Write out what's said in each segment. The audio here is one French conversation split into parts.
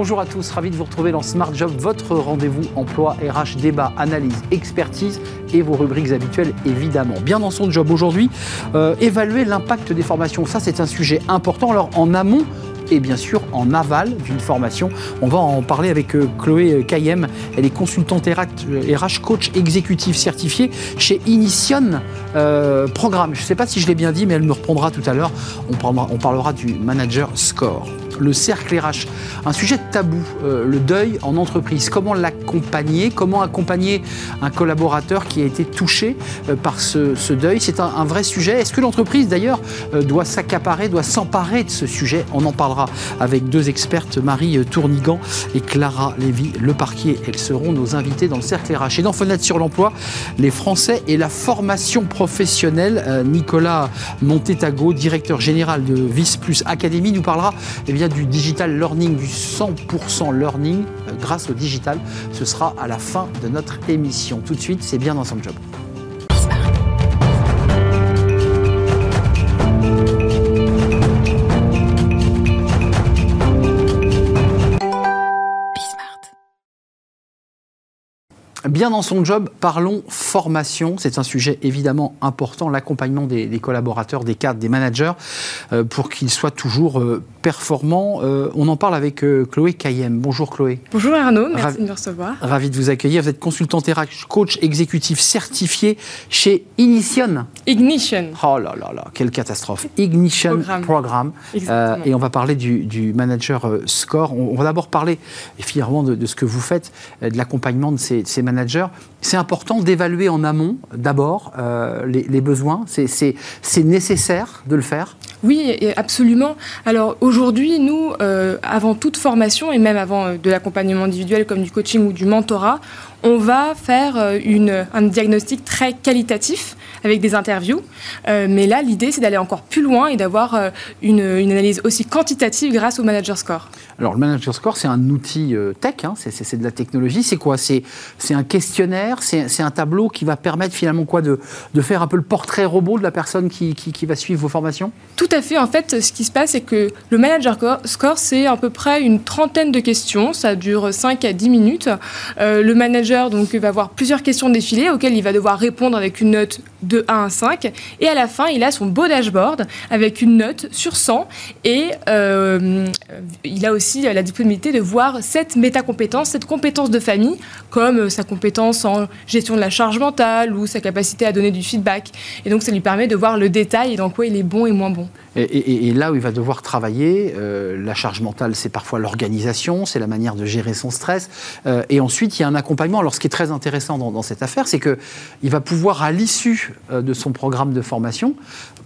bonjour à tous, ravi de vous retrouver dans Smart Job, votre rendez-vous emploi, RH, débat, analyse, expertise et vos rubriques habituelles évidemment. Bien dans son job aujourd'hui, euh, évaluer l'impact des formations, ça c'est un sujet important. Alors en amont, et bien sûr en aval d'une formation. On va en parler avec euh, Chloé Kayem. Elle est consultante RH coach exécutif certifié chez Inition euh, Programme. Je ne sais pas si je l'ai bien dit, mais elle me reprendra tout à l'heure. On parlera du manager score le cercle RH. Un sujet tabou, euh, le deuil en entreprise. Comment l'accompagner? Comment accompagner un collaborateur qui a été touché euh, par ce, deuil? C'est un, vrai sujet. Est-ce que l'entreprise, d'ailleurs, euh, doit s'accaparer, doit s'emparer de ce sujet? On en parlera avec deux expertes, Marie Tournigan et Clara Lévy Le Parquier. Elles seront nos invitées dans le cercle RH. Et dans Fenêtre sur l'emploi, les Français et la formation professionnelle. Nicolas Montetago, directeur général de Vis Plus Academy, nous parlera eh bien, du digital learning, du 100% learning euh, grâce au digital. Ce sera à la fin de notre émission. Tout de suite, c'est bien dans son job. Bien dans son job, parlons formation. C'est un sujet évidemment important, l'accompagnement des, collaborateurs, des cadres, des managers, euh, pour qu'ils soient toujours euh, performants. Euh, on en parle avec Chloé Kayem. Bonjour Chloé. Bonjour Arnaud, merci de me recevoir. Ravi de vous accueillir. Vous êtes consultante RH, coach exécutif certifié chez Ignition. Ignition. Oh là là là, quelle catastrophe. Ignition Programme. et on va parler du, manager score. On, va d'abord parler fièrement de, de, ce que vous faites, de l'accompagnement de ces, de ces managers c'est important d'évaluer en amont d'abord euh, les, besoins. C'est nécessaire de le faire oui, absolument. Alors aujourd'hui, nous, euh, avant toute formation et même avant euh, de l'accompagnement individuel comme du coaching ou du mentorat, on va faire une, un diagnostic très qualitatif avec des interviews. mais là, l'idée, c'est d'aller encore plus loin et d'avoir une, analyse aussi quantitative grâce au Manager Score. Alors, le Manager Score, c'est un outil tech, hein, c'est de la technologie. C'est quoi? C'est un questionnaire, c'est un tableau qui va permettre finalement quoi de, de, faire un peu le portrait robot de la personne qui, qui, va suivre vos formations? Tout à fait. En fait, ce qui se passe, c'est que le Manager Score, c'est à peu près une trentaine de questions. Ça dure 5 à 10 minutes. Euh, le manager donc, va avoir plusieurs questions défilées auxquelles il va devoir répondre avec une note de 1 à 5. Et à la fin, il a son beau dashboard avec une note sur 100. Et euh, il a aussi la disponibilité de voir cette métacompétence, cette compétence de famille, comme sa compétence en gestion de la charge mentale ou sa capacité à donner du feedback. Et donc, ça lui permet de voir le détail et dans quoi il est bon et moins bon. Et, là où il va devoir travailler, euh, la charge mentale, c'est parfois l'organisation, c'est la manière de gérer son stress. Euh, et ensuite, il y a un accompagnement. Alors, ce qui est très intéressant dans, cette affaire, c'est qu'il va pouvoir, à l'issue euh, de son programme de formation,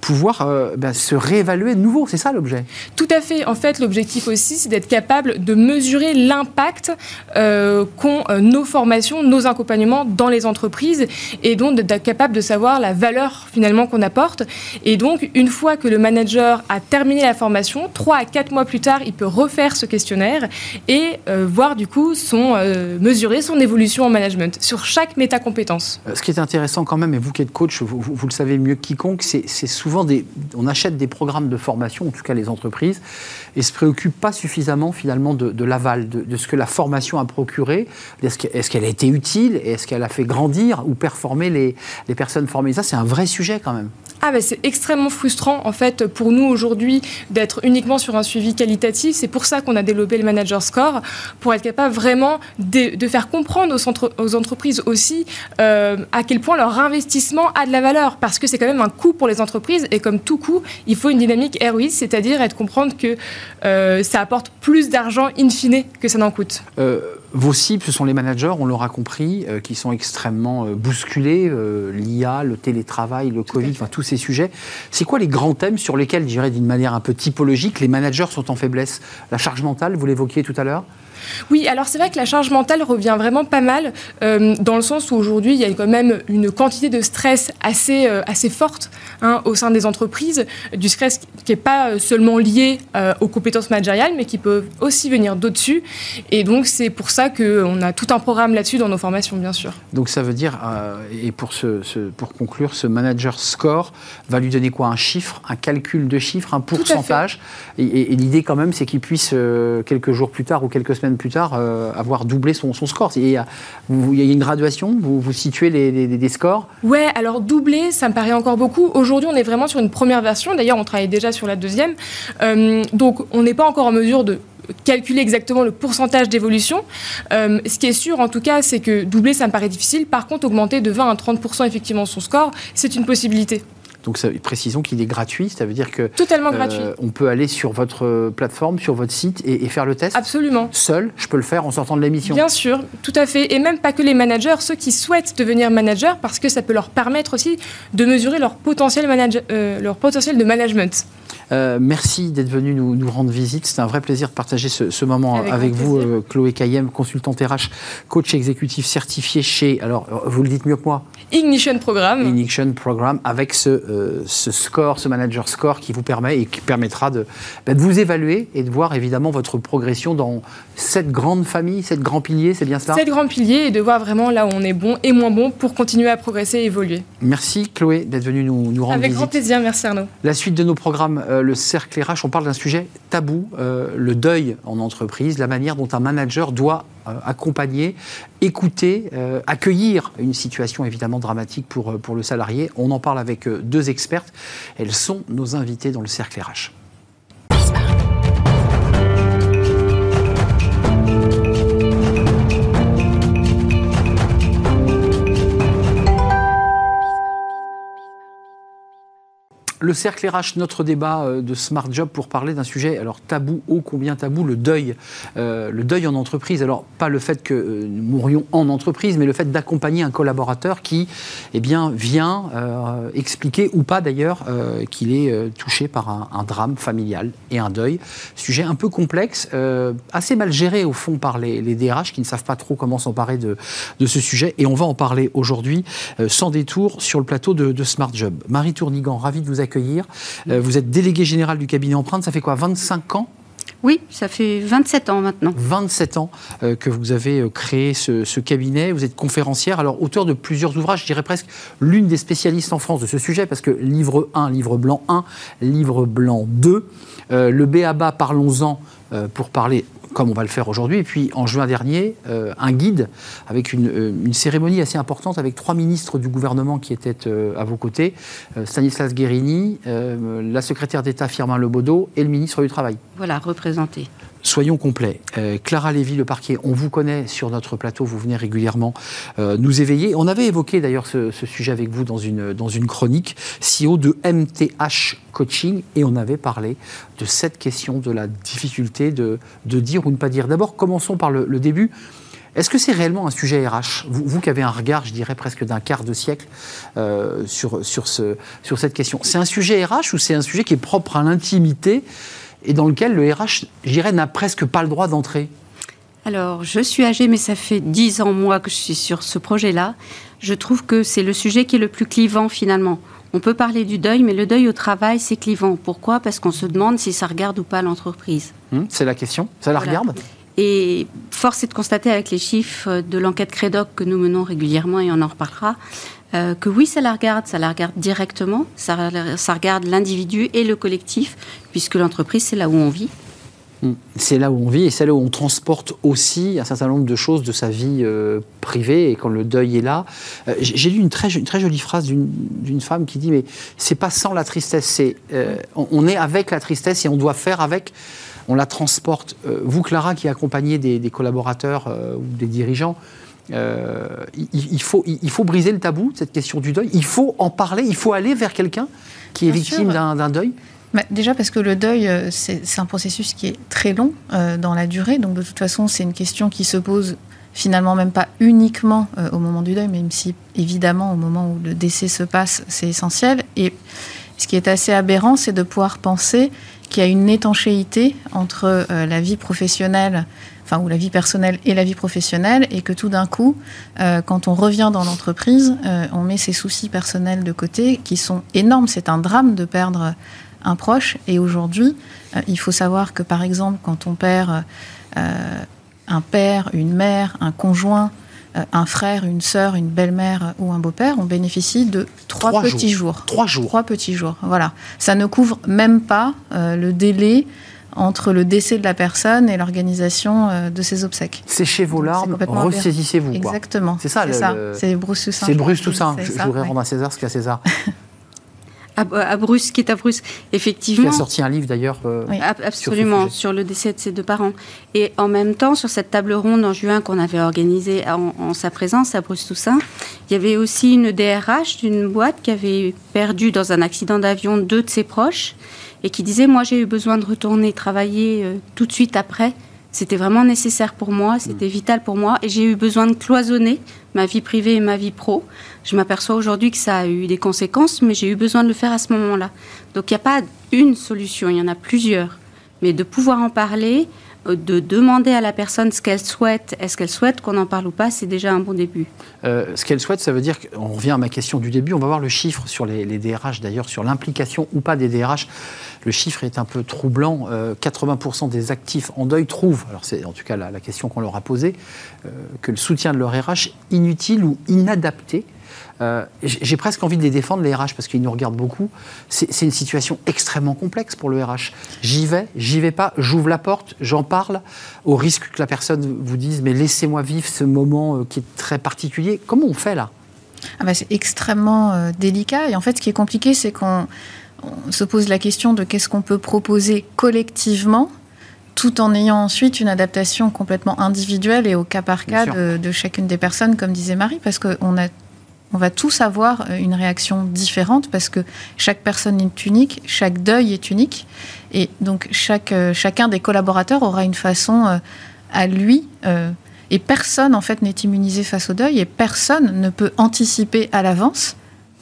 pouvoir ben, se réévaluer de nouveau. C'est ça l'objet Tout à fait. En fait, l'objectif aussi, c'est d'être capable de mesurer l'impact qu'ont nos formations, nos accompagnements dans les entreprises et donc d'être capable de savoir la valeur finalement qu'on apporte. Et donc, une fois que le manager a terminé la formation, trois à quatre mois plus tard, il peut refaire ce questionnaire et euh, voir du coup son, euh, mesurer son évolution en management sur chaque métacompétence. Euh, ce qui est intéressant quand même, et vous qui êtes coach, vous, le savez mieux que quiconque, c'est souvent des, on achète des programmes de formation, en tout cas les entreprises, et se préoccupent pas suffisamment finalement de, l'aval, de, ce que la formation a procuré. Est-ce qu'elle a été utile Est-ce qu'elle a fait grandir ou performer les, les personnes formées? Ça, c'est un vrai sujet quand même. Ah ben c'est extrêmement frustrant en fait pour nous aujourd'hui d'être uniquement sur un suivi qualitatif. C'est pour ça qu'on a développé le Manager Score, pour être capable vraiment de, faire comprendre aux, entreprises aussi euh, à quel point leur investissement a de la valeur, parce que c'est quand même un coût pour les entreprises, et comme tout coût, il faut une dynamique ROI, c'est-à-dire être comprendre que euh, ça apporte plus d'argent in fine que ça n'en coûte. Euh, vos cibles, ce sont les managers, on l'aura compris, euh, qui sont extrêmement bousculés, l'IA, le télétravail, le Covid, enfin tous ces sujets. C'est quoi les grands thèmes sur lesquels, je dirais d'une manière un peu typologique, les managers sont en faiblesse? La charge mentale, vous l'évoquiez tout à l'heure oui, alors c'est vrai que la charge mentale revient vraiment pas mal, euh, dans le sens où aujourd'hui, il y a quand même une quantité de stress assez, euh, assez forte hein, au sein des entreprises, du stress qui n'est pas seulement lié euh, aux compétences managériales, mais qui peut aussi venir d'au-dessus. Et donc, c'est pour ça qu'on a tout un programme là-dessus dans nos formations, bien sûr. Donc, ça veut dire, et pour, ce, pour conclure, ce manager score va lui donner quoi? Un chiffre, un calcul de chiffres, un pourcentage? Et, et l'idée, quand même, c'est qu'il puisse, quelques jours plus tard ou quelques semaines semaines plus tard, avoir doublé son, score. Il y, a, une graduation, vous, vous situez les, scores Ouais, alors doubler, ça me paraît encore beaucoup. Aujourd'hui, on est vraiment sur une première version. D'ailleurs, on travaille déjà sur la deuxième. donc, on n'est pas encore en mesure de calculer exactement le pourcentage d'évolution. Euh, ce qui est sûr, en tout cas, c'est que doubler, ça me paraît difficile. Par contre, augmenter de 20 à 30 effectivement son score, c'est une possibilité. Donc précisons qu'il est gratuit, ça veut dire que totalement euh, gratuit. On peut aller sur votre plateforme, sur votre site et, faire le test. Absolument. Seul, je peux le faire en sortant de l'émission. Bien sûr, tout à fait. Et même pas que les managers, ceux qui souhaitent devenir manager, parce que ça peut leur permettre aussi de mesurer leur potentiel, euh, leur potentiel de management. Euh, merci d'être venu nous, rendre visite. C'était un vrai plaisir de partager ce, moment avec, vous, euh, Chloé Kayem, consultante RH, coach exécutif certifié chez, alors vous le dites mieux que moi Ignition Programme. Ignition Programme, avec ce, euh, ce, score, ce manager score qui vous permet et qui permettra de, bah, de, vous évaluer et de voir évidemment votre progression dans cette grande famille, cette grand pilier, c'est bien cela? Cette grand pilier et de voir vraiment là où on est bon et moins bon pour continuer à progresser et évoluer. Merci Chloé d'être venue nous, nous rendre visite. Avec grand plaisir, merci Arnaud. La suite de nos programmes le cercle RH, on parle d'un sujet tabou, euh, le deuil en entreprise, la manière dont un manager doit euh, accompagner, écouter, accueillir une situation évidemment dramatique pour, pour le salarié. On en parle avec deux expertes. Elles sont nos invités dans le cercle RH. Le cercle RH, notre débat euh, de Smart Job pour parler d'un sujet, alors tabou, ô combien tabou, le deuil. Euh, le deuil en entreprise. Alors, pas le fait que euh, nous mourions en entreprise, mais le fait d'accompagner un collaborateur qui eh bien, vient expliquer, ou pas d'ailleurs, qu'il est touché par un, drame familial et un deuil. Sujet un peu complexe, assez mal géré au fond par les, DRH qui ne savent pas trop comment s'emparer de, de, ce sujet. Et on va en parler aujourd'hui, sans détour, sur le plateau de, de Smart Job. Marie Tournigan, ravie de vous accueillir euh, vous êtes délégué général du cabinet Empreinte, ça fait quoi 25 ans? Oui, ça fait 27 ans maintenant. 27 ans euh, que vous avez euh, créé ce, cabinet. Vous êtes conférencière, alors auteur de plusieurs ouvrages, je dirais presque l'une des spécialistes en France de ce sujet, parce que livre 1, livre blanc 1, livre blanc 2, le BABA, parlons-en pour parler comme on va le faire aujourd'hui. Et puis en juin dernier, euh, un guide avec euh, une, cérémonie assez importante avec trois ministres du gouvernement qui étaient euh, à vos côtés, Stanislas Guérini, la secrétaire d'État Firmin Lebaudot et le ministre du Travail. Voilà, représenté. Soyons complets. Clara Lévy, le parquet, on vous connaît sur notre plateau, vous venez régulièrement nous éveiller. On avait évoqué d'ailleurs ce, sujet avec vous dans une, chronique, CEO de MTH Coaching, et on avait parlé de cette question de la difficulté de, de dire ou ne pas dire. D'abord, commençons par le, début. Est-ce que c'est réellement un sujet RH vous, vous, qui avez un regard, je dirais, presque d'un quart de siècle euh, sur, sur, ce, sur cette question, c'est un sujet RH ou c'est un sujet qui est propre à l'intimité? Et dans lequel le RH, je dirais, n'a presque pas le droit d'entrer alors, je suis âgée, mais ça fait dix ans, moi, que je suis sur ce projet-là. Je trouve que c'est le sujet qui est le plus clivant, finalement. On peut parler du deuil, mais le deuil au travail, c'est clivant. Pourquoi? Parce qu'on se demande si ça regarde ou pas l'entreprise. Hum, c'est la question. Ça la regarde? Et force est de constater avec les chiffres de l'enquête Crédoc que nous menons régulièrement, et on en reparlera, euh, que oui, ça la regarde, ça la regarde directement, ça, regarde l'individu et le collectif, puisque l'entreprise, c'est là où on vit. C'est là où on vit et c'est là où on transporte aussi un certain nombre de choses de sa vie euh, privée et quand le deuil est là. Euh, j'ai lu une très, jolie phrase d'une femme qui dit mais c'est pas sans la tristesse, on, est avec la tristesse et on doit faire avec. On la transporte. vous, Clara, qui accompagnez des collaborateurs ou des dirigeants, il, faut, il, faut briser le tabou de cette question du deuil. Il faut en parler. Il faut aller vers quelqu'un qui est victime d'un deuil. Bah, déjà parce que le deuil, euh, c'est un processus qui est très long euh, dans la durée. Donc de toute façon, c'est une question qui se pose finalement même pas uniquement euh, au moment du deuil, même si évidemment au moment où le décès se passe, c'est essentiel. Et ce qui est assez aberrant, c'est de pouvoir penser qu'il y a une étanchéité entre la vie professionnelle, enfin ou la vie personnelle et la vie professionnelle, et que tout d'un coup, quand on revient dans l'entreprise, on met ses soucis personnels de côté, qui sont énormes. C'est un drame de perdre un proche. Et aujourd'hui, euh, il faut savoir que par exemple, quand on perd euh, un père, une mère, un conjoint, euh, un frère, une sœur, une belle-mère ou un beau-père, on bénéficie de trois, petits jours. Trois jours. Trois petits jours. Voilà. Ça ne couvre même pas le délai entre le décès de la personne et l'organisation euh, de ses obsèques. Séchez vos larmes, ressaisissez-vous. Exactement. C'est ça. C'est Bruce Toussaint. C'est Bruce Toussaint. Je, voudrais rendre à César ce qu'à César. à, Bruce, qui est à Bruce, effectivement. Qui a sorti un livre d'ailleurs. Euh, absolument, sur, le décès de ses deux parents. Et en même temps, sur cette table ronde en juin qu'on avait organisée en, sa présence à Bruce Toussaint, il y avait aussi une DRH d'une boîte qui avait perdu dans un accident d'avion deux de ses proches et qui disait Moi, j'ai eu besoin de retourner travailler euh, tout de suite après c'était vraiment nécessaire pour moi, c'était vital pour moi, et j'ai eu besoin de cloisonner ma vie privée et ma vie pro. Je m'aperçois aujourd'hui que ça a eu des conséquences, mais j'ai eu besoin de le faire à ce moment-là. Donc il n'y a pas une solution, il y en a plusieurs. Mais de pouvoir en parler, de demander à la personne ce qu'elle souhaite, est-ce qu'elle souhaite qu'on en parle ou pas, c'est déjà un bon début. Euh, ce qu'elle souhaite, ça veut dire qu'on revient à ma question du début, on va voir le chiffre sur les, DRH d'ailleurs, sur l'implication ou pas des DRH le chiffre est un peu troublant. 80% euh, des actifs en deuil trouvent, alors c'est en tout cas la, question qu'on leur a posée, euh, que le soutien de leur RH inutile ou inadapté. Euh, j'ai presque envie de les défendre, les RH, parce qu'ils nous regardent beaucoup. C'est une situation extrêmement complexe pour le RH. J'y vais, j'y vais pas, j'ouvre la porte, j'en parle, au risque que la personne vous dise Mais laissez-moi vivre ce moment qui est très particulier. Comment on fait là? Ah bah, C'est extrêmement délicat. Et en fait, ce qui est compliqué, c'est qu'on on se pose la question de qu'est-ce qu'on peut proposer collectivement tout en ayant ensuite une adaptation complètement individuelle et au cas par cas de, chacune des personnes, comme disait Marie, parce qu'on a on va tous avoir euh, une réaction différente parce que chaque personne est unique, chaque deuil est unique, et donc chaque, euh, chacun des collaborateurs aura une façon euh, à lui. et personne en fait n'est immunisé face au deuil et personne ne peut anticiper à l'avance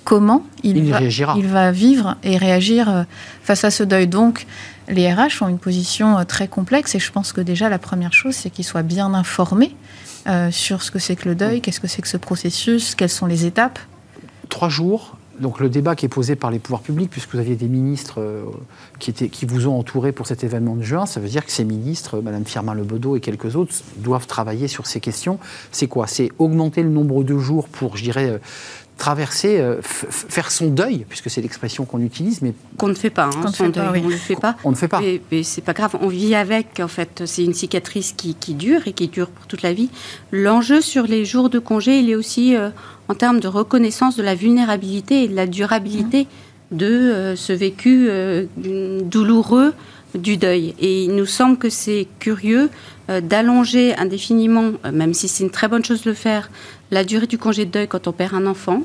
comment il, va, il, va, vivre et réagir face à ce deuil. Donc, les RH ont une position très complexe et je pense que déjà la première chose, c'est qu'ils soient bien informés euh, sur ce que c'est que le deuil, qu'est-ce que c'est que ce processus, quelles sont les étapes. Trois jours, donc le débat qui est posé par les pouvoirs publics, puisque vous aviez des ministres qui, étaient, qui vous ont entouré pour cet événement de juin, ça veut dire que ces ministres, Mme Firmin Lebedeau et quelques autres, doivent travailler sur ces questions. C'est quoi? C'est augmenter le nombre de jours pour, je dirais, traverser, euh, faire son deuil, puisque c'est l'expression qu'on utilise, mais qu'on ne fait pas. Hein, son deuil, on ne le fait pas. On ne fait pas. Mais, c'est pas grave, on vit avec. En fait, c'est une cicatrice qui, dure et qui dure pour toute la vie. L'enjeu sur les jours de congé, il est aussi euh, en termes de reconnaissance de la vulnérabilité et de la durabilité mmh. de euh, ce vécu douloureux du deuil. Et il nous semble que c'est curieux d'allonger indéfiniment, même si c'est une très bonne chose de le faire, la durée du congé de deuil quand on perd un enfant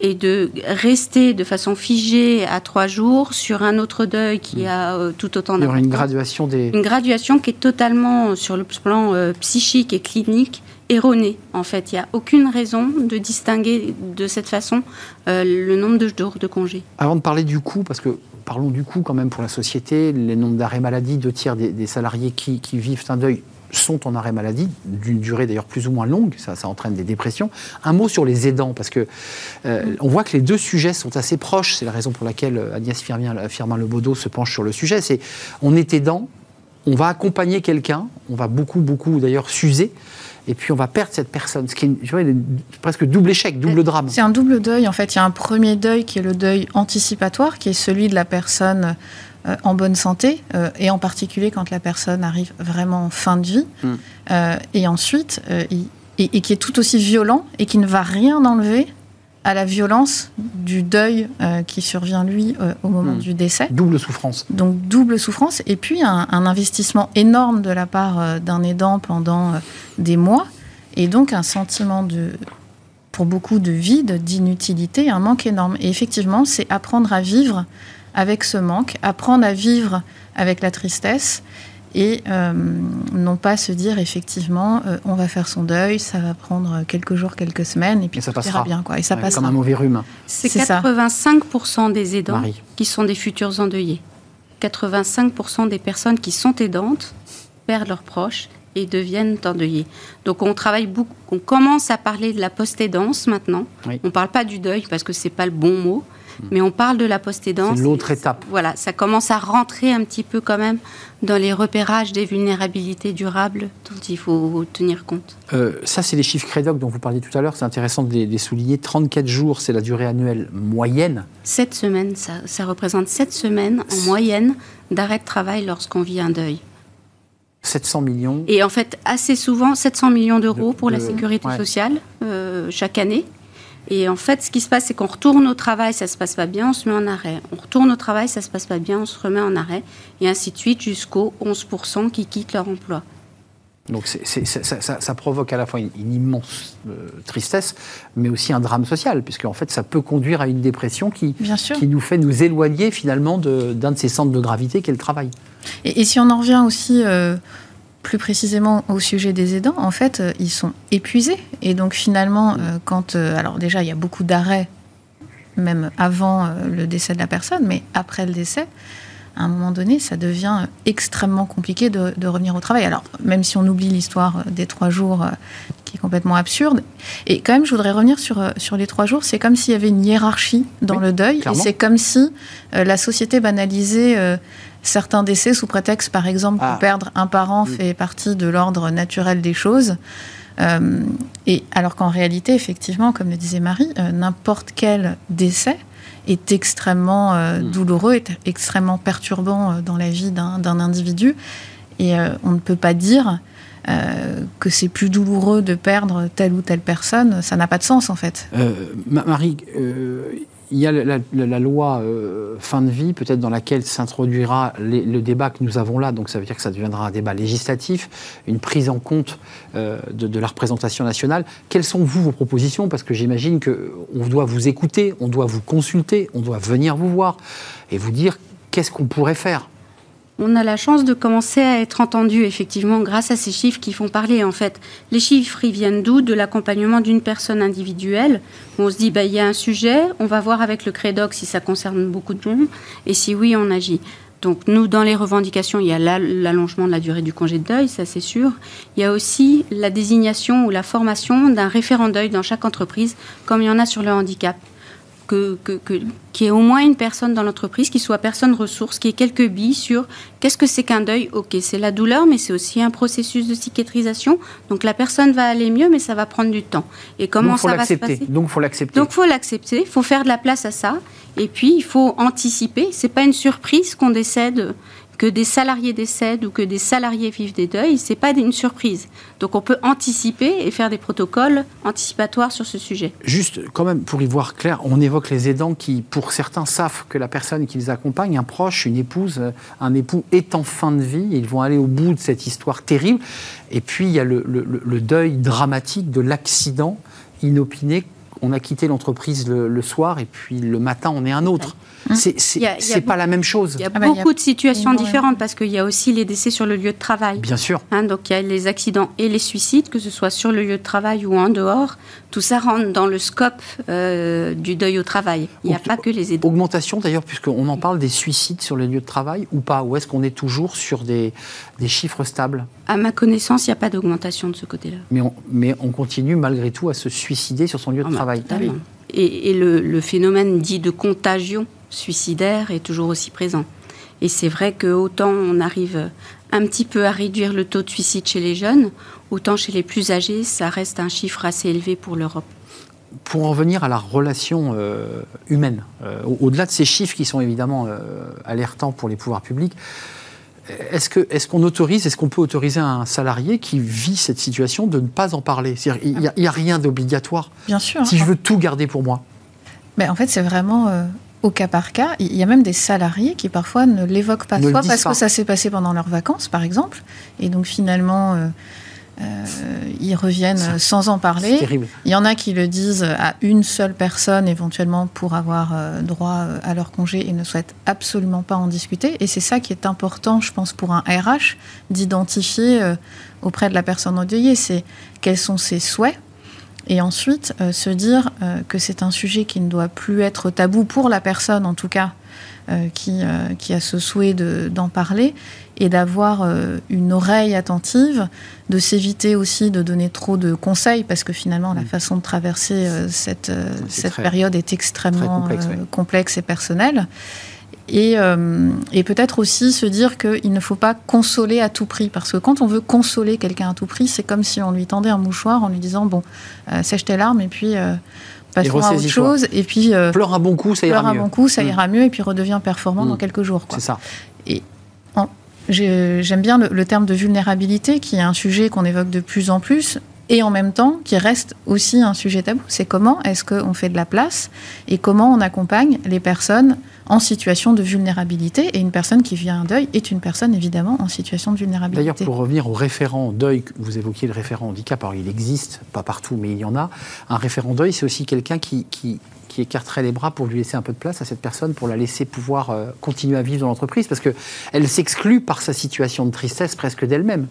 et de rester de façon figée à trois jours sur un autre deuil qui mm. a euh, tout autant d'importance. une graduation des... Une graduation qui est totalement, sur le plan euh, psychique et clinique, erronée. En fait, il n'y a aucune raison de distinguer de cette façon euh, le nombre de jours de congé. Avant de parler du coût, parce que parlons du coût quand même pour la société, les nombres d'arrêts maladie, deux tiers des, salariés qui, vivent un deuil sont en arrêt maladie, d'une durée d'ailleurs plus ou moins longue, ça, entraîne des dépressions. Un mot sur les aidants, parce que euh, on voit que les deux sujets sont assez proches, c'est la raison pour laquelle euh, Agnès Firmin-Lebaudot se penche sur le sujet, c'est on est aidant, on va accompagner quelqu'un, on va beaucoup, beaucoup d'ailleurs s'user, et puis on va perdre cette personne, ce qui est presque double échec, double drame. C'est un double deuil, en fait. Il y a un premier deuil qui est le deuil anticipatoire, qui est celui de la personne euh, en bonne santé, euh, et en particulier quand la personne arrive vraiment en fin de vie. Mm. Euh, et ensuite, et, qui est tout aussi violent et qui ne va rien enlever à la violence du deuil qui survient lui au moment mm. du décès. Double souffrance. Donc double souffrance et puis un, un investissement énorme de la part d'un aidant pendant des mois et donc un sentiment de pour beaucoup de vide, d'inutilité, un manque énorme. Et effectivement, c'est apprendre à vivre avec ce manque, apprendre à vivre avec la tristesse et euh, non pas se dire effectivement euh, on va faire son deuil, ça va prendre quelques jours, quelques semaines et puis ça passera. bien quoi. Et ça Comme un mauvais rhume. C'est 85% des aidants qui sont des futurs endeuillés. 85% des personnes qui sont aidantes perdent leurs proches et deviennent endeuillés. Donc on travaille beaucoup, on commence à parler de la post-aidance maintenant. On ne parle pas du deuil parce que c'est pas le bon mot. Hmm. Mais on parle de la post-aidance. C'est l'autre étape. Voilà, ça commence à rentrer un petit peu quand même dans les repérages des vulnérabilités durables dont il faut tenir compte. Euh, ça, c'est les chiffres CREDOC dont vous parliez tout à l'heure. C'est intéressant de les, souligner. 34 jours, c'est la durée annuelle moyenne. 7 semaines, ça, ça représente 7 semaines en moyenne d'arrêt de travail lorsqu'on vit un deuil. 700 millions. Et en fait, assez souvent, 700 millions d'euros pour la sécurité sociale euh, chaque année. Et en fait, ce qui se passe, c'est qu'on retourne au travail, ça se passe pas bien, on se met en arrêt. On retourne au travail, ça se passe pas bien, on se remet en arrêt. Et ainsi de suite jusqu'aux 11% qui quittent leur emploi. Donc ça, provoque à la fois une, immense euh, tristesse, mais aussi un drame social, puisque en fait ça peut conduire à une dépression qui, qui nous fait nous éloigner finalement d'un de, ces centres de gravité qu'est le travail. Et, si on en revient aussi euh, plus précisément au sujet des aidants, en fait, euh, ils sont épuisés. Et donc finalement, quand... alors déjà, il y a beaucoup d'arrêts, même avant le décès de la personne, mais après le décès, à un moment donné, ça devient extrêmement compliqué de, revenir au travail. Alors, même si on oublie l'histoire des trois jours, qui est complètement absurde. Et quand même, je voudrais revenir sur, sur les trois jours. C'est comme s'il y avait une hiérarchie dans le deuil. Et c'est comme si la société banalisait certains décès sous prétexte, par exemple, que ah. perdre un parent mm. fait partie de l'ordre naturel des choses. Euh, et alors qu'en réalité, effectivement, comme le disait Marie, euh, n'importe quel décès est extrêmement euh, mm. douloureux, est extrêmement perturbant dans la vie d'un individu. Et on ne peut pas dire que c'est plus douloureux de perdre telle ou telle personne. Ça n'a pas de sens, en fait. Marie, il y a la, loi euh, fin de vie, peut-être dans laquelle s'introduira le débat que nous avons là, donc ça veut dire que ça deviendra un débat législatif, une prise en compte euh, de, la représentation nationale. Quelles sont, vous, vos propositions? Parce que j'imagine qu'on doit vous écouter, on doit vous consulter, on doit venir vous voir et vous dire qu'est-ce qu'on pourrait faire on a la chance de commencer à être entendu, effectivement, grâce à ces chiffres qui font parler. En fait, les chiffres, ils viennent d'où? De l'accompagnement d'une personne individuelle. on se dit, bah, il y a un sujet, on va voir avec le CREDOC si ça concerne beaucoup de monde, et si oui, on agit. Donc nous, dans les revendications, il y a l'allongement de la durée du congé de deuil, ça c'est sûr. Il y a aussi la désignation ou la formation d'un référent deuil dans chaque entreprise, comme il y en a sur le handicap que, qu'il y ait au moins une personne dans l'entreprise qui soit personne ressource, qui ait quelques billes sur qu'est-ce que c'est qu'un deuil. Ok, c'est la douleur, mais c'est aussi un processus de cicatrisation. Donc la personne va aller mieux, mais ça va prendre du temps. Et comment ça va se passer? Donc faut l'accepter. Donc faut l'accepter. Il faut faire de la place à ça. Et puis il faut anticiper. C'est pas une surprise qu'on décède que des salariés décèdent ou que des salariés vivent des deuils, c'est pas une surprise. Donc on peut anticiper et faire des protocoles anticipatoires sur ce sujet. Juste quand même pour y voir clair, on évoque les aidants qui, pour certains, savent que la personne qui les accompagne, un proche, une épouse, un époux est en fin de vie, ils vont aller au bout de cette histoire terrible. Et puis il y a le, le deuil dramatique de l'accident inopiné on a quitté l'entreprise le, soir et puis le matin on est un autre. C'est pas la même chose. Il y a ah bah, beaucoup de situations différentes parce qu'il y a aussi les décès sur le lieu de travail. Bien sûr. Hein, donc il y a les accidents et les suicides, que ce soit sur le lieu de travail ou en dehors. Tout ça rentre dans le scope euh, du deuil au travail. Il n'y a pas que les aidants. Augmentation d'ailleurs, puisqu'on en parle des suicides sur les lieux de travail ou pas? Ou est-ce qu'on est toujours sur des, des chiffres stables? À ma connaissance, il n'y a pas d'augmentation de ce côté-là. Mais on, mais on continue malgré tout à se suicider sur son lieu de ah, travail. Et, le, phénomène dit de contagion suicidaire est toujours aussi présent. Et c'est vrai que autant on arrive un petit peu à réduire le taux de suicide chez les jeunes, autant chez les plus âgés, ça reste un chiffre assez élevé pour l'Europe. Pour en venir à la relation euh, humaine, euh, au-delà de ces chiffres qui sont évidemment euh, alertants pour les pouvoirs publics, est-ce qu'on est qu'on autorise, est-ce qu'on peut autoriser un salarié qui vit cette situation de ne pas en parler? Il n'y a, rien d'obligatoire. Bien sûr. Si je veux tout garder pour moi. Mais en fait, c'est vraiment euh, au cas par cas. Il y a même des salariés qui parfois ne l'évoquent pas, soit parce que ça s'est passé pendant leurs vacances, par exemple, et donc finalement. Euh, euh, ils reviennent sans en parler. Il y en a qui le disent à une seule personne éventuellement pour avoir euh, droit à leur congé et ne souhaitent absolument pas en discuter. Et c'est ça qui est important, je pense, pour un RH, d'identifier auprès de la personne endeuillée, c'est quels sont ses souhaits Et ensuite, euh, se dire euh, que c'est un sujet qui ne doit plus être tabou pour la personne, en tout cas, euh, qui, qui, a ce souhait d'en parler, et d'avoir une oreille attentive, de s'éviter aussi de donner trop de conseils, parce que finalement, la mm. façon de traverser cette, cette période est extrêmement complexe, complexe, et personnelle. Et, euh, et peut-être aussi se dire qu'il ne faut pas consoler à tout prix. Parce que quand on veut consoler quelqu'un à tout prix, c'est comme si on lui tendait un mouchoir en lui disant Bon, euh, sèche tes larmes et puis euh, passons à autre chose. Et puis. pleure un bon coup, ça ira mieux. Pleure un bon coup, ça mm. ira mieux. Et puis redevient performant dans mm. quelques jours. C'est ça. Et j'aime bien le, terme de vulnérabilité, qui est un sujet qu'on évoque de plus en plus et en même temps qui reste aussi un sujet tabou. C'est comment est-ce qu'on fait de la place et comment on accompagne les personnes en situation de vulnérabilité. Et une personne qui vit un deuil est une personne évidemment en situation de vulnérabilité. D'ailleurs, pour revenir au référent deuil, vous évoquiez le référent handicap, alors il existe, pas partout, mais il y en a. Un référent deuil, c'est aussi quelqu'un qui, qui, écarterait les bras pour lui laisser un peu de place à cette personne, pour la laisser pouvoir euh, continuer à vivre dans l'entreprise, parce qu'elle s'exclut par sa situation de tristesse presque d'elle-même.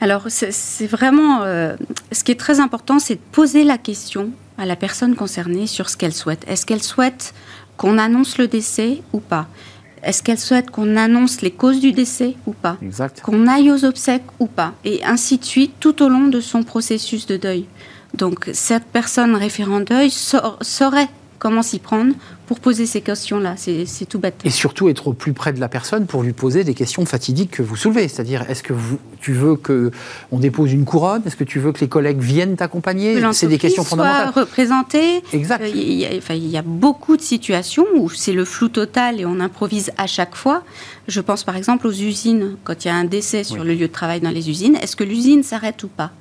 Alors, c'est vraiment. Euh, ce qui est très important, c'est de poser la question à la personne concernée sur ce qu'elle souhaite. Est-ce qu'elle souhaite qu'on annonce le décès ou pas? Est-ce qu'elle souhaite qu'on annonce les causes du décès ou pas? Qu'on aille aux obsèques ou pas? Et ainsi de suite tout au long de son processus de deuil. Donc, cette personne référent deuil saurait comment s'y prendre pour poser ces questions-là. C'est tout bête. Et surtout être au plus près de la personne pour lui poser des questions fatidiques que vous soulevez. C'est-à-dire, est-ce que vous, tu veux qu'on dépose une couronne? Est-ce que tu veux que les collègues viennent t'accompagner? C'est des questions fondamentales. Soit. Exact. Euh, il, y a, enfin, il y a beaucoup de situations où c'est le flou total et on improvise à chaque fois. Je pense par exemple aux usines. Quand il y a un décès sur le lieu de travail dans les usines, est-ce que l'usine s'arrête ou pas?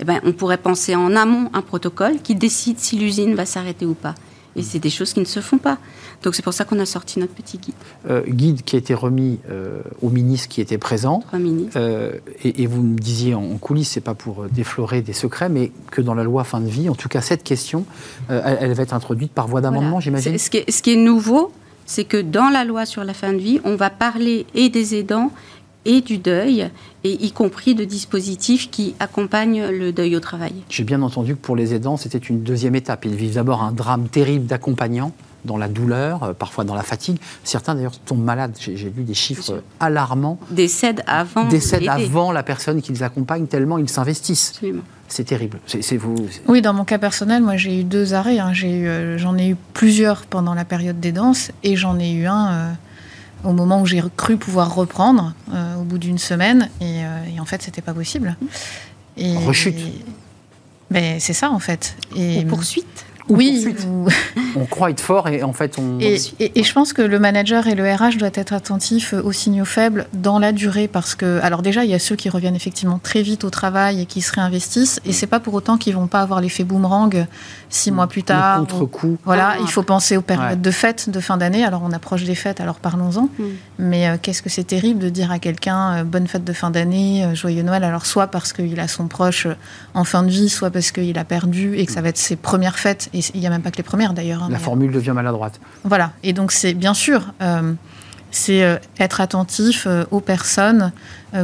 Eh ben, on pourrait penser en amont un protocole qui décide si l'usine va s'arrêter ou pas. Et c'est des choses qui ne se font pas. Donc c'est pour ça qu'on a sorti notre petit guide. Euh, guide qui a été remis euh, au ministre qui était présent. Trois ministres. Euh, et, vous me disiez en, coulisses, c'est pas pour déflorer des secrets, mais que dans la loi fin de vie, en tout cas cette question, elle, va être introduite par voie d'amendement, j'imagine. Ce, ce qui est nouveau, c'est que dans la loi sur la fin de vie, on va parler et des aidants et du deuil, et y compris de dispositifs qui accompagnent le deuil au travail. J'ai bien entendu que pour les aidants, c'était une deuxième étape. Ils vivent d'abord un drame terrible d'accompagnant dans la douleur, euh, parfois dans la fatigue. Certains d'ailleurs tombent malades. J'ai lu des chiffres alarmants. Décèdent avant. Décèdent avant la personne qu'ils accompagnent tellement ils s'investissent. Absolument. C'est terrible. C'est vous. Oui, dans mon cas personnel, moi j'ai eu deux arrêts. Hein. Euh, j'en ai, eu plusieurs pendant la période des danses et j'en ai eu un. Euh, au moment où j'ai cru pouvoir reprendre euh, au bout d'une semaine. Et, euh, et, en fait, c'était pas possible. Et, Rechute. Ben, c'est ça, en fait. Et, poursuite oui. on croit être fort et en fait on. Et, je pense que le manager et le RH doivent être attentifs aux signaux faibles dans la durée parce que, alors déjà, il y a ceux qui reviennent effectivement très vite au travail et qui se réinvestissent et c'est pas pour autant qu'ils vont pas avoir l'effet boomerang six mois plus tard. contre-coup. Voilà, il faut penser aux périodes de fêtes de fin d'année. Alors on approche des fêtes, alors parlons-en. Mm. Mais euh, qu'est-ce que c'est terrible de dire à quelqu'un euh, bonne fête de fin d'année, euh, joyeux Noël. Alors soit parce qu'il a son proche en fin de vie, soit parce qu'il a perdu et que ça va être ses premières fêtes et il n'y a même pas que les premières d'ailleurs. Hein, la formule devient maladroite. Voilà, et donc c'est bien sûr, euh, c'est euh, être attentif euh, aux personnes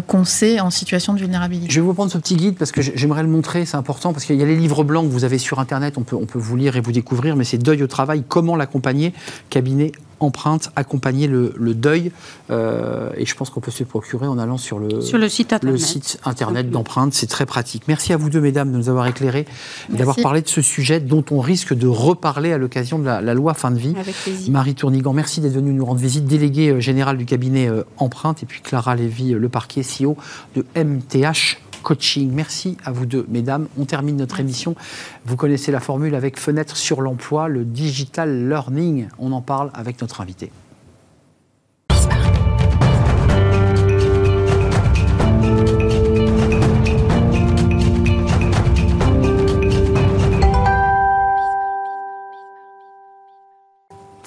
qu'on sait en situation de vulnérabilité. Je vais vous prendre ce petit guide parce que j'aimerais le montrer, c'est important, parce qu'il y a les livres blancs que vous avez sur Internet, on peut, on peut vous lire et vous découvrir, mais c'est Deuil au travail, comment l'accompagner, cabinet empreinte, accompagner le, deuil. Euh, et je pense qu'on peut se procurer en allant sur le, sur le site internet, le site internet d'empreinte. C'est très pratique. Merci à vous deux, mesdames, de nous avoir éclairés et d'avoir parlé de ce sujet dont on risque de reparler à l'occasion de la, loi fin de vie. Marie Tournigan, merci d'être venue nous rendre visite, déléguée euh, générale du cabinet euh, Empreinte, et puis Clara Lévy, le parquet CEO de MTH coaching. Merci à vous deux, mesdames. On termine notre émission. Vous connaissez la formule avec fenêtre sur l'emploi, le digital learning. On en parle avec notre invité.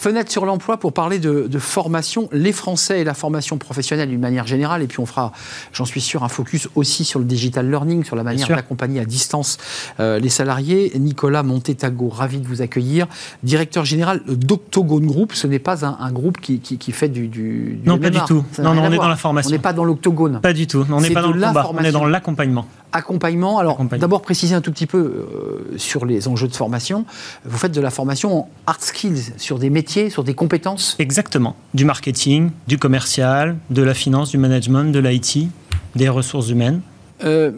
Fenêtre sur l'emploi pour parler de, formation, les Français et la formation professionnelle d'une manière générale. Et puis on fera, j'en suis sûr, un focus aussi sur le digital learning, sur la manière d'accompagner à distance euh, les salariés. Nicolas Montetago, ravi de vous accueillir. Directeur général d'Octogone Group. Ce n'est pas un, groupe qui, fait du, du, Non, pas du tout. Non, non, on est dans la formation. On n'est pas dans l'octogone. Pas du tout. On n'est pas dans le combat. On est dans l'accompagnement. Accompagnement. Alors, d'abord préciser un tout petit peu euh, sur les enjeux de formation. Vous faites de la formation en hard skills, sur des métiers, sur des compétences Exactement. Du marketing, du commercial, de la finance, du management, de l'IT, des ressources humaines. Euh,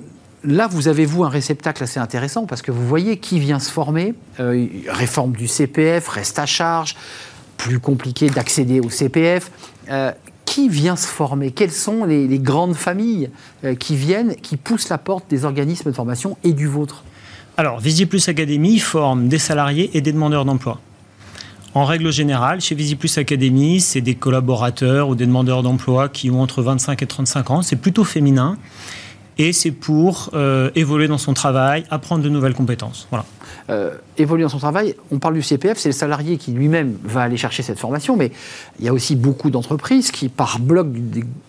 là, vous avez, vous, un réceptacle assez intéressant parce que vous voyez qui vient se former. Euh, réforme du CPF, reste à charge, plus compliqué d'accéder au CPF qui vient se former? Quelles sont les, grandes familles euh, qui viennent, qui poussent la porte des organismes de formation et du vôtre? Alors, Visiplus Academy forme des salariés et des demandeurs d'emploi. En règle générale, chez Visiplus Academy, c'est des collaborateurs ou des demandeurs d'emploi qui ont entre 25 et 35 ans. C'est plutôt féminin. Et c'est pour euh, évoluer dans son travail, apprendre de nouvelles compétences. Voilà. Euh, évoluer dans son travail. On parle du CPF, c'est le salarié qui lui-même va aller chercher cette formation, mais il y a aussi beaucoup d'entreprises qui, par bloc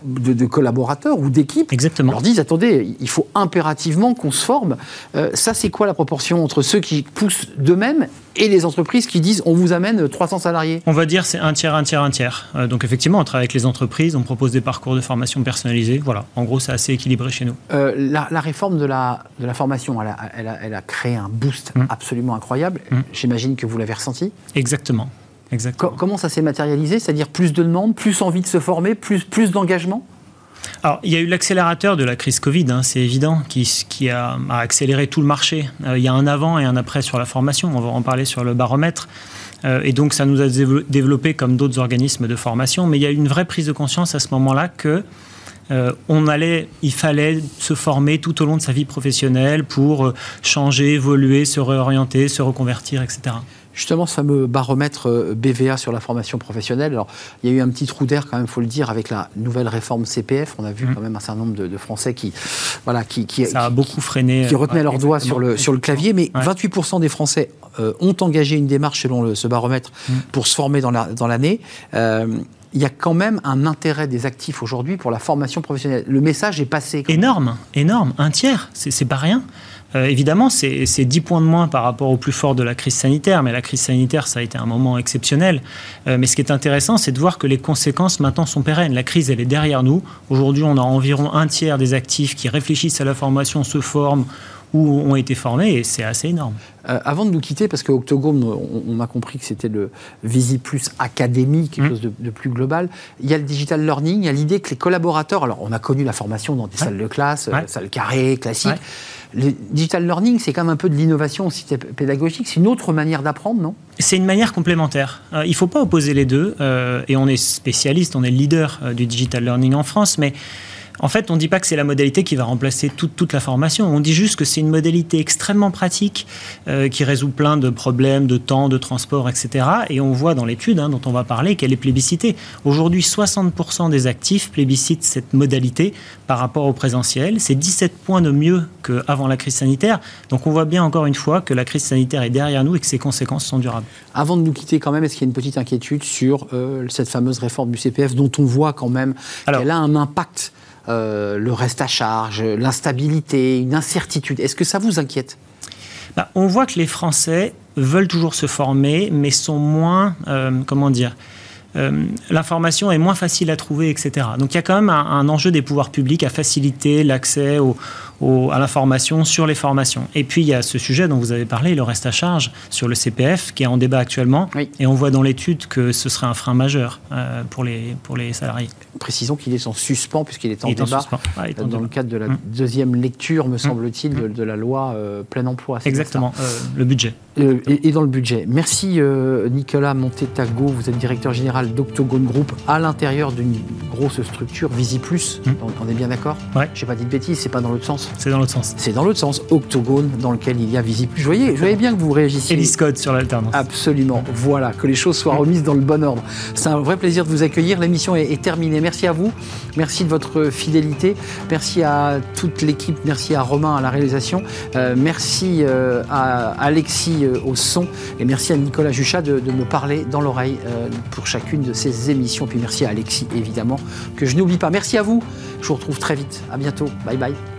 de, collaborateurs ou d'équipes, leur disent attendez, il faut impérativement qu'on se forme. Euh, ça, c'est quoi la proportion entre ceux qui poussent d'eux-mêmes et les entreprises qui disent on vous amène 300 salariés? On va dire c'est un tiers, un tiers, un tiers. Euh, donc effectivement, on travaille avec les entreprises, on propose des parcours de formation personnalisés. Voilà, en gros, c'est assez équilibré chez nous. la, réforme de la, de la formation, elle a, elle a, créé un boost mmh. absolument incroyable Mm. J'imagine que vous l'avez ressenti. Exactement. Exactement. comment ça s'est matérialisé C'est-à-dire plus de demandes, plus envie de se former, plus, plus d'engagement? Alors, il y a eu l'accélérateur de la crise Covid, hein, c'est évident, qui, qui a, accéléré tout le marché. Euh, il y a un avant et un après sur la formation, on va en parler sur le baromètre. Euh, et donc, ça nous a développé comme d'autres organismes de formation. Mais il y a eu une vraie prise de conscience à ce moment-là que euh, on allait, il fallait se former tout au long de sa vie professionnelle pour euh, changer, évoluer, se réorienter, se reconvertir, etc. Justement, ce fameux baromètre euh, BVA sur la formation professionnelle, alors il y a eu un petit trou d'air quand même, il faut le dire, avec la nouvelle réforme CPF. On a vu mmh. quand même un certain nombre de, Français qui, voilà, qui, qui, ça a beaucoup freiné, qui retenaient leurs doigts sur le, sur le clavier, mais 28% des Français ont engagé une démarche selon ce baromètre mmh. pour se former dans l'année. Dans il y a quand même un intérêt des actifs aujourd'hui pour la formation professionnelle. Le message est passé. Énorme, énorme. Un tiers, c'est pas rien. Euh, évidemment, c'est 10 points de moins par rapport au plus fort de la crise sanitaire, mais la crise sanitaire, ça a été un moment exceptionnel. Euh, mais ce qui est intéressant, c'est de voir que les conséquences maintenant sont pérennes. La crise, elle est derrière nous. Aujourd'hui, on a environ un tiers des actifs qui réfléchissent à la formation, se forment ou ont été formés, et c'est assez énorme. Euh, avant de nous quitter, parce que Octogone, on, a compris que c'était le Visi Plus Académie, quelque mmh. chose de, plus global, il y a le digital learning, il y a l'idée que les collaborateurs, alors on a connu la formation dans des salles de classe, euh, salles carrées, classiques, le digital learning, c'est quand même un peu de l'innovation aussi pédagogique, c'est une autre manière d'apprendre, non? C'est une manière complémentaire. Euh, il ne faut pas opposer les deux, et on est spécialiste, on est leader du digital learning en France, mais en fait, on ne dit pas que c'est la modalité qui va remplacer toute, la formation. On dit juste que c'est une modalité extrêmement pratique euh, qui résout plein de problèmes de temps, de transport, etc. Et on voit dans l'étude hein, dont on va parler qu'elle est plébiscitée. Aujourd'hui, 60% des actifs plébiscitent cette modalité par rapport au présentiel. C'est 17 points de mieux qu'avant la crise sanitaire. Donc on voit bien encore une fois que la crise sanitaire est derrière nous et que ses conséquences sont durables. Avant de nous quitter quand même, est-ce qu'il y a une petite inquiétude sur euh, cette fameuse réforme du CPF dont on voit quand même qu'elle a un impact euh, le reste à charge, l'instabilité, une incertitude. Est-ce que ça vous inquiète? Bah, On voit que les Français veulent toujours se former, mais sont moins, euh, comment dire, euh, l'information est moins facile à trouver, etc. Donc il y a quand même un, enjeu des pouvoirs publics à faciliter l'accès à l'information sur les formations. Et puis il y a ce sujet dont vous avez parlé, le reste à charge sur le CPF, qui est en débat actuellement. Et on voit dans l'étude que ce serait un frein majeur euh, pour, les, pour les salariés. Précisons qu'il est en suspens puisqu'il est en débat dans le cadre de la mmh. deuxième lecture, me mmh. semble-t-il, de, mmh. la loi euh, plein emploi. Exactement, le budget. Et, et, dans le budget. Merci Nicolas Montetago, vous êtes directeur général d'Octogone Group à l'intérieur d'une grosse structure, VisiPlus. Mmh. On, est bien d'accord ouais. Je n'ai pas dit de bêtises, c'est pas dans l'autre sens C'est dans l'autre sens. C'est dans l'autre sens. Octogone, dans lequel il y a VisiPlus. Je voyais, je voyais bien que vous réagissiez. Et code sur l'alternance. Absolument. Voilà, que les choses soient remises dans le bon ordre. C'est un vrai plaisir de vous accueillir. L'émission est, terminée. Merci à vous. Merci de votre fidélité. Merci à toute l'équipe. Merci à Romain à la réalisation. Euh, merci euh, à Alexis euh, au son. Et merci à Nicolas Juchat de, de me parler dans l'oreille pour chacune de ces émissions. Puis merci à Alexis, évidemment, que je n'oublie pas. Merci à vous. Je vous retrouve très vite. À bientôt. Bye bye.